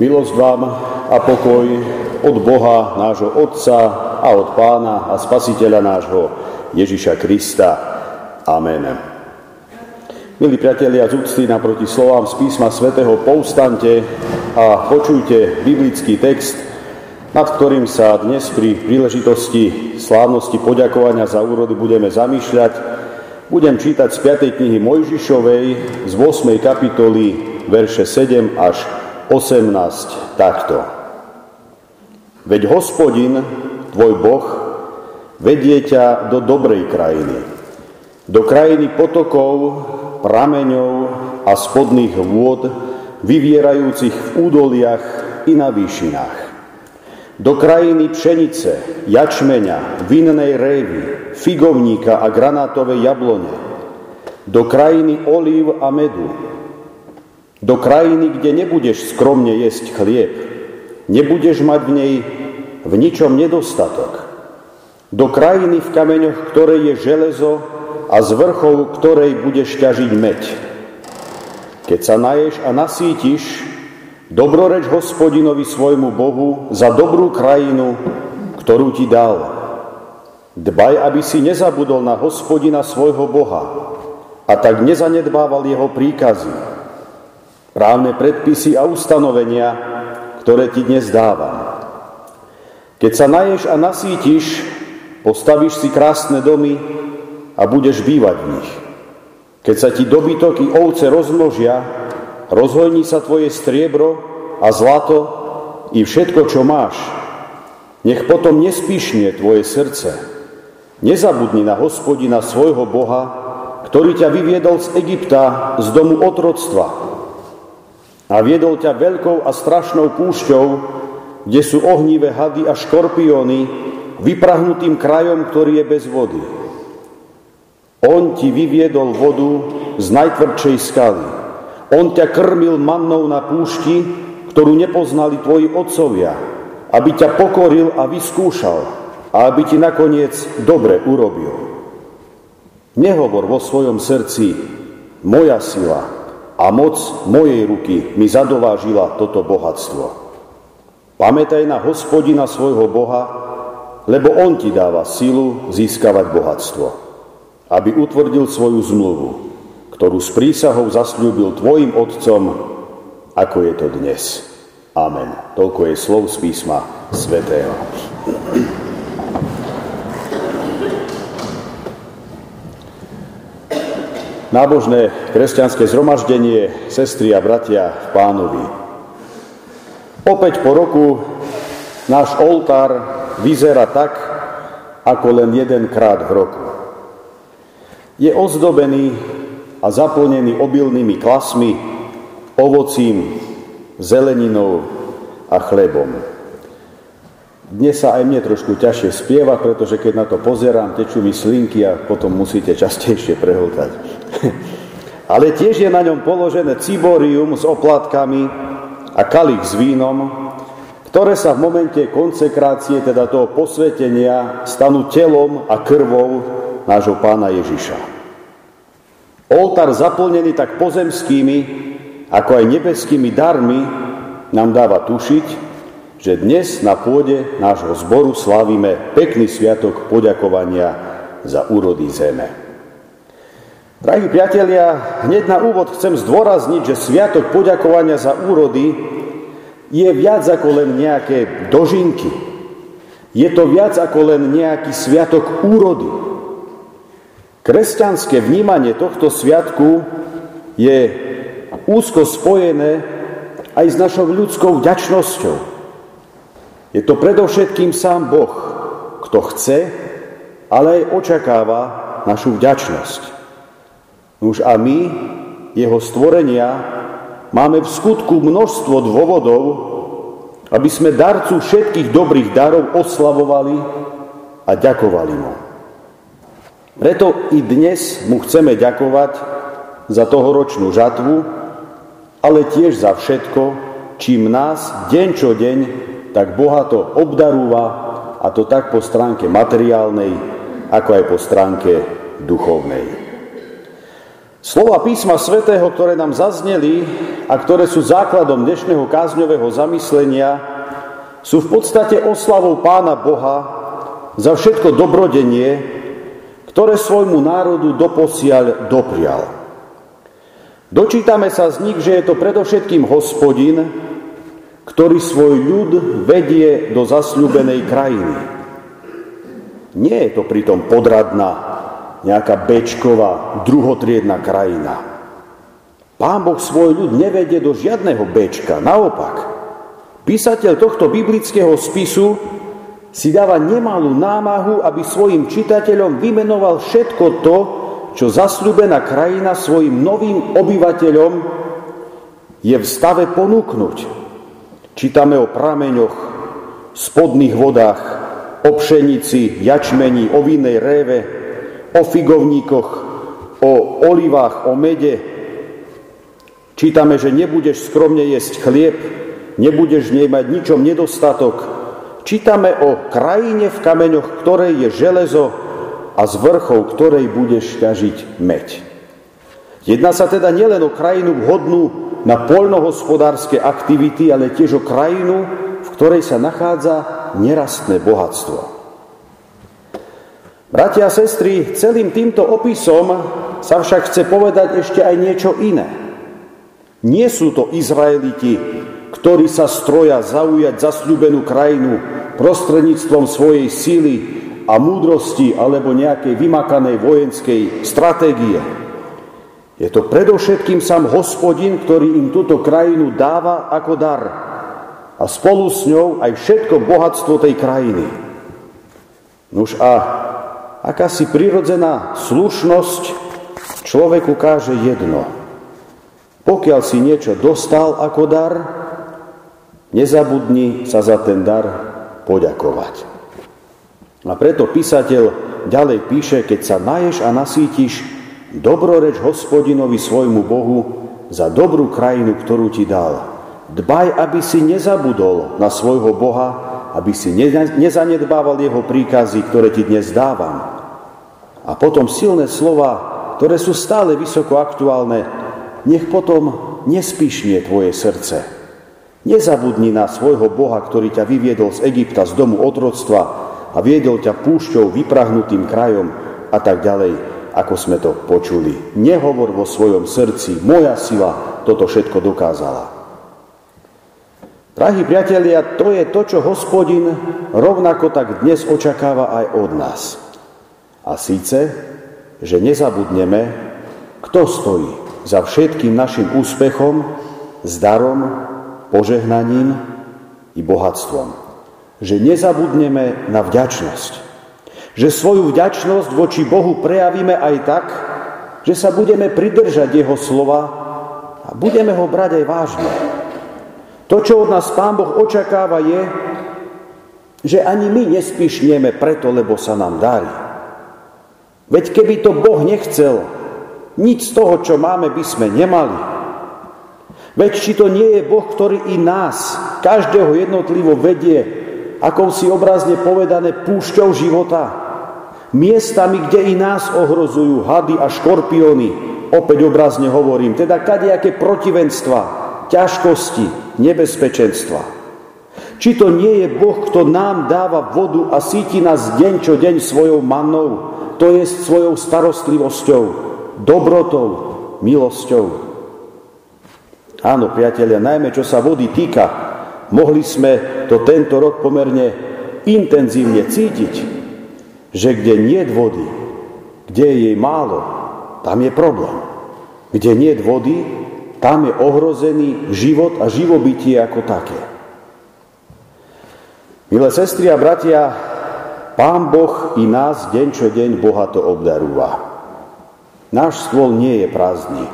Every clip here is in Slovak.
Milosť vám a pokoj od Boha, nášho Otca a od Pána a Spasiteľa nášho Ježiša Krista. Amen. Milí priatelia, z úcty naproti slovám z písma svätého povstante a počujte biblický text, nad ktorým sa dnes pri príležitosti slávnosti poďakovania za úrody budeme zamýšľať. Budem čítať z 5. knihy Mojžišovej z 8. kapitoly verše 7 až 18 takto. Veď hospodin, tvoj Boh, vedie ťa do dobrej krajiny, do krajiny potokov, prameňov a spodných vôd, vyvierajúcich v údoliach i na výšinách. Do krajiny pšenice, jačmeňa, vinnej révy, figovníka a granátovej jablone, do krajiny olív a medu, do krajiny, kde nebudeš skromne jesť chlieb, nebudeš mať v nej v ničom nedostatok. Do krajiny, v kameňoch ktorej je železo a z vrchov ktorej budeš ťažiť meď. Keď sa naješ a nasítiš, dobroreč hospodinovi svojmu Bohu za dobrú krajinu, ktorú ti dal. Dbaj, aby si nezabudol na hospodina svojho Boha a tak nezanedbával jeho príkazy, právne predpisy a ustanovenia, ktoré ti dnes dávam. Keď sa naješ a nasítiš, postavíš si krásne domy a budeš bývať v nich. Keď sa ti dobytok i ovce rozmnožia, rozhojní sa tvoje striebro a zlato i všetko, čo máš. Nech potom nespíšne tvoje srdce. Nezabudni na hospodina svojho Boha, ktorý ťa vyviedol z Egypta, z domu otroctva, a viedol ťa veľkou a strašnou púšťou, kde sú ohnivé hady a škorpióny, vyprahnutým krajom, ktorý je bez vody. On ti vyviedol vodu z najtvrdšej skaly. On ťa krmil mannou na púšti, ktorú nepoznali tvoji otcovia, aby ťa pokoril a vyskúšal a aby ti nakoniec dobre urobil. Nehovor vo svojom srdci, moja sila, a moc mojej ruky mi zadovážila toto bohatstvo. Pamätaj na hospodina svojho Boha, lebo on ti dáva silu získavať bohatstvo, aby utvrdil svoju zmluvu, ktorú s prísahou zasľúbil tvojim otcom, ako je to dnes. Amen. Toľko je slov z písma svätého. Nábožné kresťanské zhromaždenie, sestry a bratia v pánovi. Opäť po roku náš oltár vyzerá tak, ako len jedenkrát v roku. Je ozdobený a zaplnený obilnými klasmi, ovocím, zeleninou a chlebom. Dnes sa aj mne trošku ťažšie spieva, pretože keď na to pozerám, tečú mi slinky a potom musíte častejšie prehltať. Ale tiež je na ňom položené ciborium s oplatkami a kalich s vínom, ktoré sa v momente konsekrácie, teda toho posvetenia, stanú telom a krvou nášho pána Ježiša. Oltár zaplnený tak pozemskými, ako aj nebeskými darmi nám dáva tušiť, že dnes na pôde nášho zboru slávime pekný sviatok poďakovania za úrody zeme. Drahí priatelia, hneď na úvod chcem zdôrazniť, že sviatok poďakovania za úrody je viac ako len nejaké dožinky. Je to viac ako len nejaký sviatok úrody. Kresťanské vnímanie tohto sviatku je úzko spojené aj s našou ľudskou vďačnosťou. Je to predovšetkým sám Boh, kto chce, ale aj očakáva našu vďačnosť. Už a my, jeho stvorenia, máme v skutku množstvo dôvodov, aby sme darcu všetkých dobrých darov oslavovali a ďakovali mu. Preto i dnes mu chceme ďakovať za tohoročnú žatvu, ale tiež za všetko, čím nás deň čo deň tak bohato obdarúva, a to tak po stránke materiálnej, ako aj po stránke duchovnej. Slova písma svätého, ktoré nám zazneli, a ktoré sú základom dnešného kázňového zamyslenia, sú v podstate oslavou Pána Boha za všetko dobrodenie, ktoré svojmu národu doposiaľ doprial. Dočítame sa z nich, že je to predovšetkým hospodin, ktorý svoj ľud vedie do zasľúbenej krajiny. Nie je to pritom podradná, nejaká bečková, druhotriedna krajina. Pán Boh svoj ľud nevedie do žiadneho bečka, naopak. Písateľ tohto biblického spisu si dáva nemalú námahu, aby svojim čitateľom vymenoval všetko to, čo zasľúbená krajina svojim novým obyvateľom je v stave ponúknuť. Čítame o prameňoch, spodných vodách, o pšenici, jačmení, o vinnej réve, o figovníkoch, o olivách, o mede. Čítame, že nebudeš skromne jesť chlieb, nebudeš nej mať ničom nedostatok. Čítame o krajine v kameňoch, ktorej je železo a z vrchov, ktorej budeš ťažiť meď. Jedná sa teda nielen o krajinu vhodnú na poľnohospodárske aktivity, ale tiež o krajinu, v ktorej sa nachádza nerastné bohatstvo. Bratia a sestry, celým týmto opisom sa však chce povedať ešte aj niečo iné. Nie sú to Izraeliti, ktorí sa stroja zaujať zasľúbenú krajinu prostredníctvom svojej síly a múdrosti alebo nejakej vymakanej vojenskej stratégie. Je to predovšetkým sám hospodin, ktorý im túto krajinu dáva ako dar a spolu s ňou aj všetko bohatstvo tej krajiny. Nuž a akási prirodzená slušnosť človeku káže jedno. Pokiaľ si niečo dostal ako dar, nezabudni sa za ten dar poďakovať. A preto písateľ ďalej píše, keď sa naješ a nasítiš, dobroreč hospodinovi svojmu Bohu za dobrú krajinu, ktorú ti dal. Dbaj, aby si nezabudol na svojho Boha, aby si nezanedbával jeho príkazy, ktoré ti dnes dávam. A potom silné slova, ktoré sú stále vysoko aktuálne, nech potom nespíšnie tvoje srdce. Nezabudni na svojho Boha, ktorý ťa vyviedol z Egypta, z domu otroctva a viedol ťa púšťou vyprahnutým krajom a tak ďalej, ako sme to počuli. Nehovor vo svojom srdci, moja sila toto všetko dokázala. Drahí priatelia, to je to, čo hospodin rovnako tak dnes očakáva aj od nás. A síce, že nezabudneme, kto stojí za všetkým našim úspechom, zdarom, požehnaním i bohatstvom. Že nezabudneme na vďačnosť. Že svoju vďačnosť voči Bohu prejavíme aj tak, že sa budeme pridržať Jeho slova a budeme ho brať aj vážne. To, čo od nás Pán Boh očakáva, je, že ani my nespíšnieme preto, lebo sa nám darí. Veď keby to Boh nechcel, nič z toho, čo máme, by sme nemali. Veď či to nie je Boh, ktorý i nás, každého jednotlivo vedie, ako si obrazne povedané, púšťou života, miestami, kde i nás ohrozujú hady a škorpióny, opäť obrazne hovorím, teda kadejaké protivenstva, ťažkosti, nebezpečenstva. Či to nie je Boh, kto nám dáva vodu a síti nás deň čo deň svojou mannou, to je svojou starostlivosťou, dobrotou, milosťou. Áno, priatelia, najmä čo sa vody týka, mohli sme to tento rok pomerne intenzívne cítiť, že kde nie je vody, kde je jej málo, tam je problém. Kde nie je vody, tam je ohrozený život a živobytie ako také. Milé sestry a bratia, Pán Boh i nás deň čo deň bohato obdarúva. Náš stôl nie je prázdny.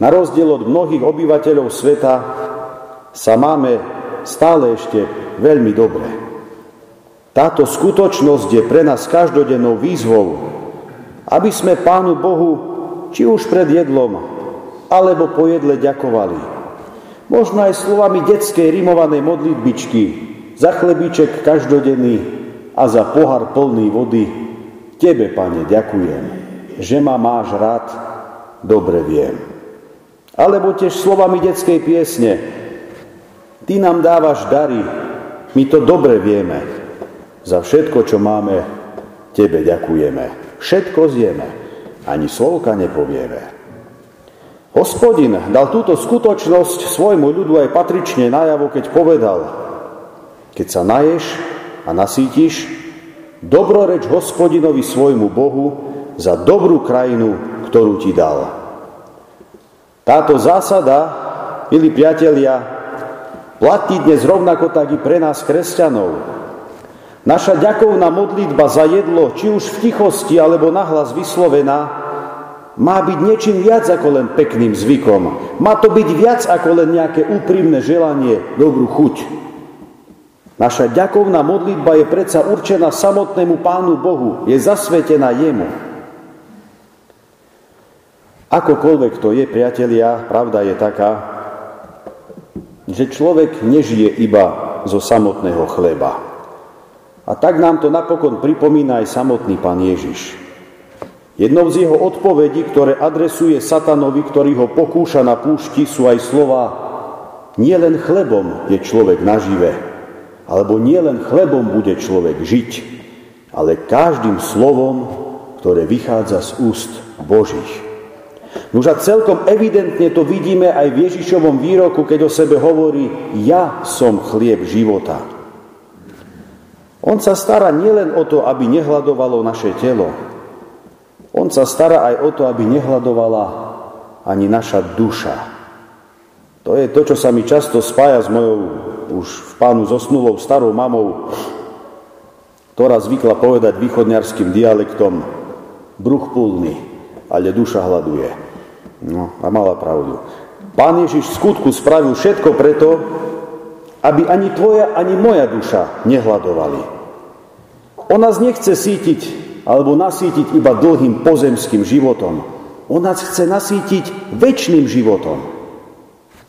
Na rozdiel od mnohých obyvateľov sveta sa máme stále ešte veľmi dobre. Táto skutočnosť je pre nás každodennou výzvou, aby sme Pánu Bohu, či už pred jedlom, alebo po jedle ďakovali. Možno aj slovami detskej rimovanej modlitbičky, za chlebiček každodenný a za pohár plný vody. Tebe, Pane, ďakujem, že ma máš rád, dobre viem. Alebo tiež slovami detskej piesne. Ty nám dávaš dary, my to dobre vieme. Za všetko, čo máme, tebe ďakujeme. Všetko zjeme, ani slovka nepovieme. Hospodin dal túto skutočnosť svojmu ľudu aj patrične najavo, keď povedal, keď sa naješ a nasítiš, dobroreč hospodinovi svojmu Bohu za dobrú krajinu, ktorú ti dal. Táto zásada, milí priatelia, platí dnes rovnako tak i pre nás, kresťanov. Naša ďakovná modlitba za jedlo, či už v tichosti alebo nahlas vyslovená, má byť niečím viac ako len pekným zvykom. Má to byť viac ako len nejaké úprimné želanie, dobrú chuť. Naša ďakovná modlitba je predsa určená samotnému Pánu Bohu, je zasvetená Jemu. Akokoľvek to je, priatelia, pravda je taká, že človek nežije iba zo samotného chleba. A tak nám to napokon pripomína aj samotný pán Ježiš. Jednou z jeho odpovedí, ktoré adresuje satanovi, ktorý ho pokúša na púšti, sú aj slova nie len chlebom je človek nažive, alebo nie len chlebom bude človek žiť, ale každým slovom, ktoré vychádza z úst Božích. Nož a celkom evidentne to vidíme aj v Ježišovom výroku, keď o sebe hovorí, ja som chlieb života. On sa stará nielen o to, aby nehľadovalo naše telo. On sa stará aj o to, aby nehľadovala ani naša duša. To je to, čo sa mi často spája s mojou už v pánu zosnulou starou mamou, ktorá zvykla povedať východňarským dialektom bruch pulný, ale duša hľaduje. No a mala pravdu. Pán Ježiš v skutku spravil všetko preto, aby ani tvoja, ani moja duša nehľadovali. On nás nechce sítiť alebo nasítiť iba dlhým pozemským životom. On nás chce nasítiť väčšným životom.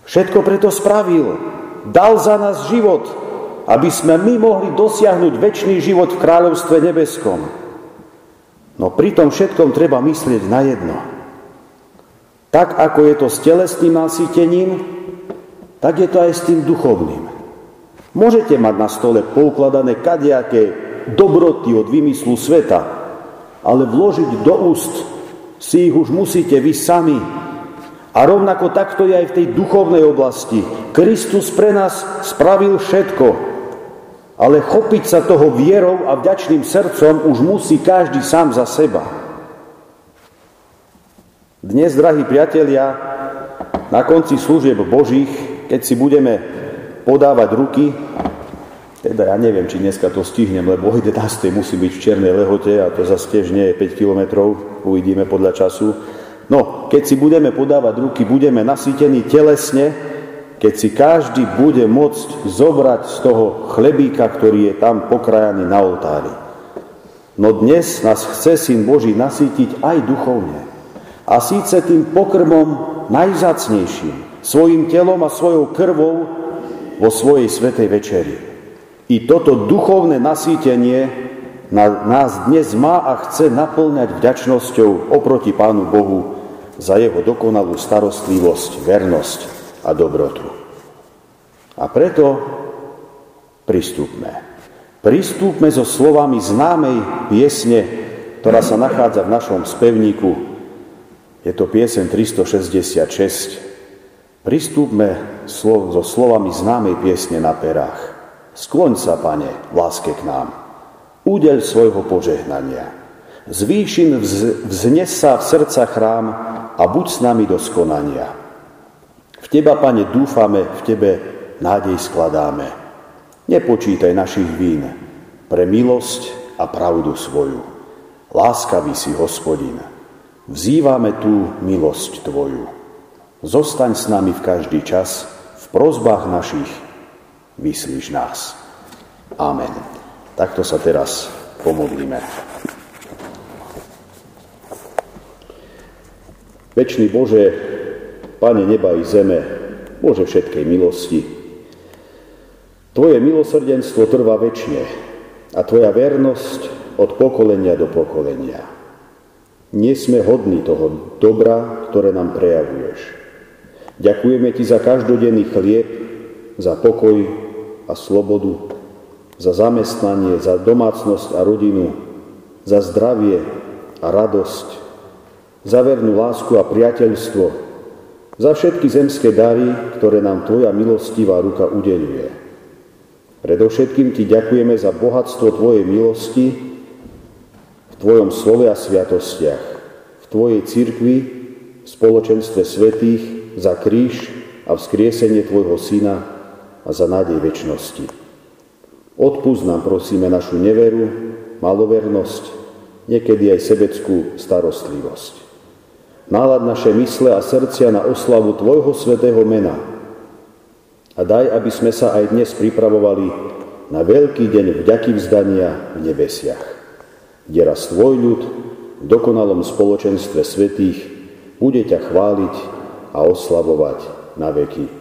Všetko preto spravil. Dal za nás život, aby sme my mohli dosiahnuť väčší život v kráľovstve nebeskom. No pri tom všetkom treba myslieť na jedno – tak ako je to s telesným nasýtením, tak je to aj s tým duchovným. Môžete mať na stole poukladané kadejaké dobroty od vymyslu sveta, ale vložiť do úst si ich už musíte vy sami. A rovnako takto je aj v tej duchovnej oblasti. Kristus pre nás spravil všetko, ale chopiť sa toho vierou a vďačným srdcom už musí každý sám za seba. Dnes, drahí priatelia, na konci služieb Božích, keď si budeme podávať ruky, teda ja neviem, či dneska to stihnem, lebo o 11. musí byť v Černej lehote a to zase tiež nie je 5 kilometrov, uvidíme podľa času. No, keď si budeme podávať ruky, budeme nasýtení telesne, keď si každý bude môcť zobrať z toho chlebíka, ktorý je tam pokrajaný na oltári. No dnes nás chce Syn Boží nasýtiť aj duchovne. A síce tým pokrmom najzácnejším, svojim telom a svojou krvou vo svojej svetej večeri. I toto duchovné nasýtenie nás dnes má a chce naplňať vďačnosťou oproti Pánu Bohu za jeho dokonalú starostlivosť, vernosť a dobrotu. A preto pristúpme. Pristúpme so slovami známej piesne, ktorá sa nachádza v našom spevníku je to piesen 366. Pristúpme so slovami známej piesne na perách. Skloň sa, pane, láske k nám. Údeľ svojho požehnania. Zvýšin vznes sa v srdca chrám a buď s nami do skonania. V Teba, Pane, dúfame, v Tebe nádej skladáme. Nepočítaj našich vín pre milosť a pravdu svoju. Láskavý si, hospodin, Vzývame tú milosť Tvoju. Zostaň s nami v každý čas, v prozbách našich vyslíš nás. Amen. Takto sa teraz pomodlíme. Večný Bože, Pane neba i zeme, Bože všetkej milosti, Tvoje milosrdenstvo trvá väčšine a Tvoja vernosť od pokolenia do pokolenia. Nie sme hodní toho dobra, ktoré nám prejavuješ. Ďakujeme Ti za každodenný chlieb, za pokoj a slobodu, za zamestnanie, za domácnosť a rodinu, za zdravie a radosť, za vernú lásku a priateľstvo, za všetky zemské dary, ktoré nám Tvoja milostivá ruka udeluje. Predovšetkým Ti ďakujeme za bohatstvo Tvojej milosti v Tvojom slove a sviatostiach, v Tvojej cirkvi, v spoločenstve svetých, za kríž a vzkriesenie Tvojho Syna a za nádej väčšnosti. Odpúsť nám, prosíme, našu neveru, malovernosť, niekedy aj sebeckú starostlivosť. Nálad naše mysle a srdcia na oslavu Tvojho svetého mena a daj, aby sme sa aj dnes pripravovali na veľký deň vďaky vzdania v nebesiach, kde raz Tvoj ľud v dokonalom spoločenstve svetých bude ťa chváliť a oslavovať na veky.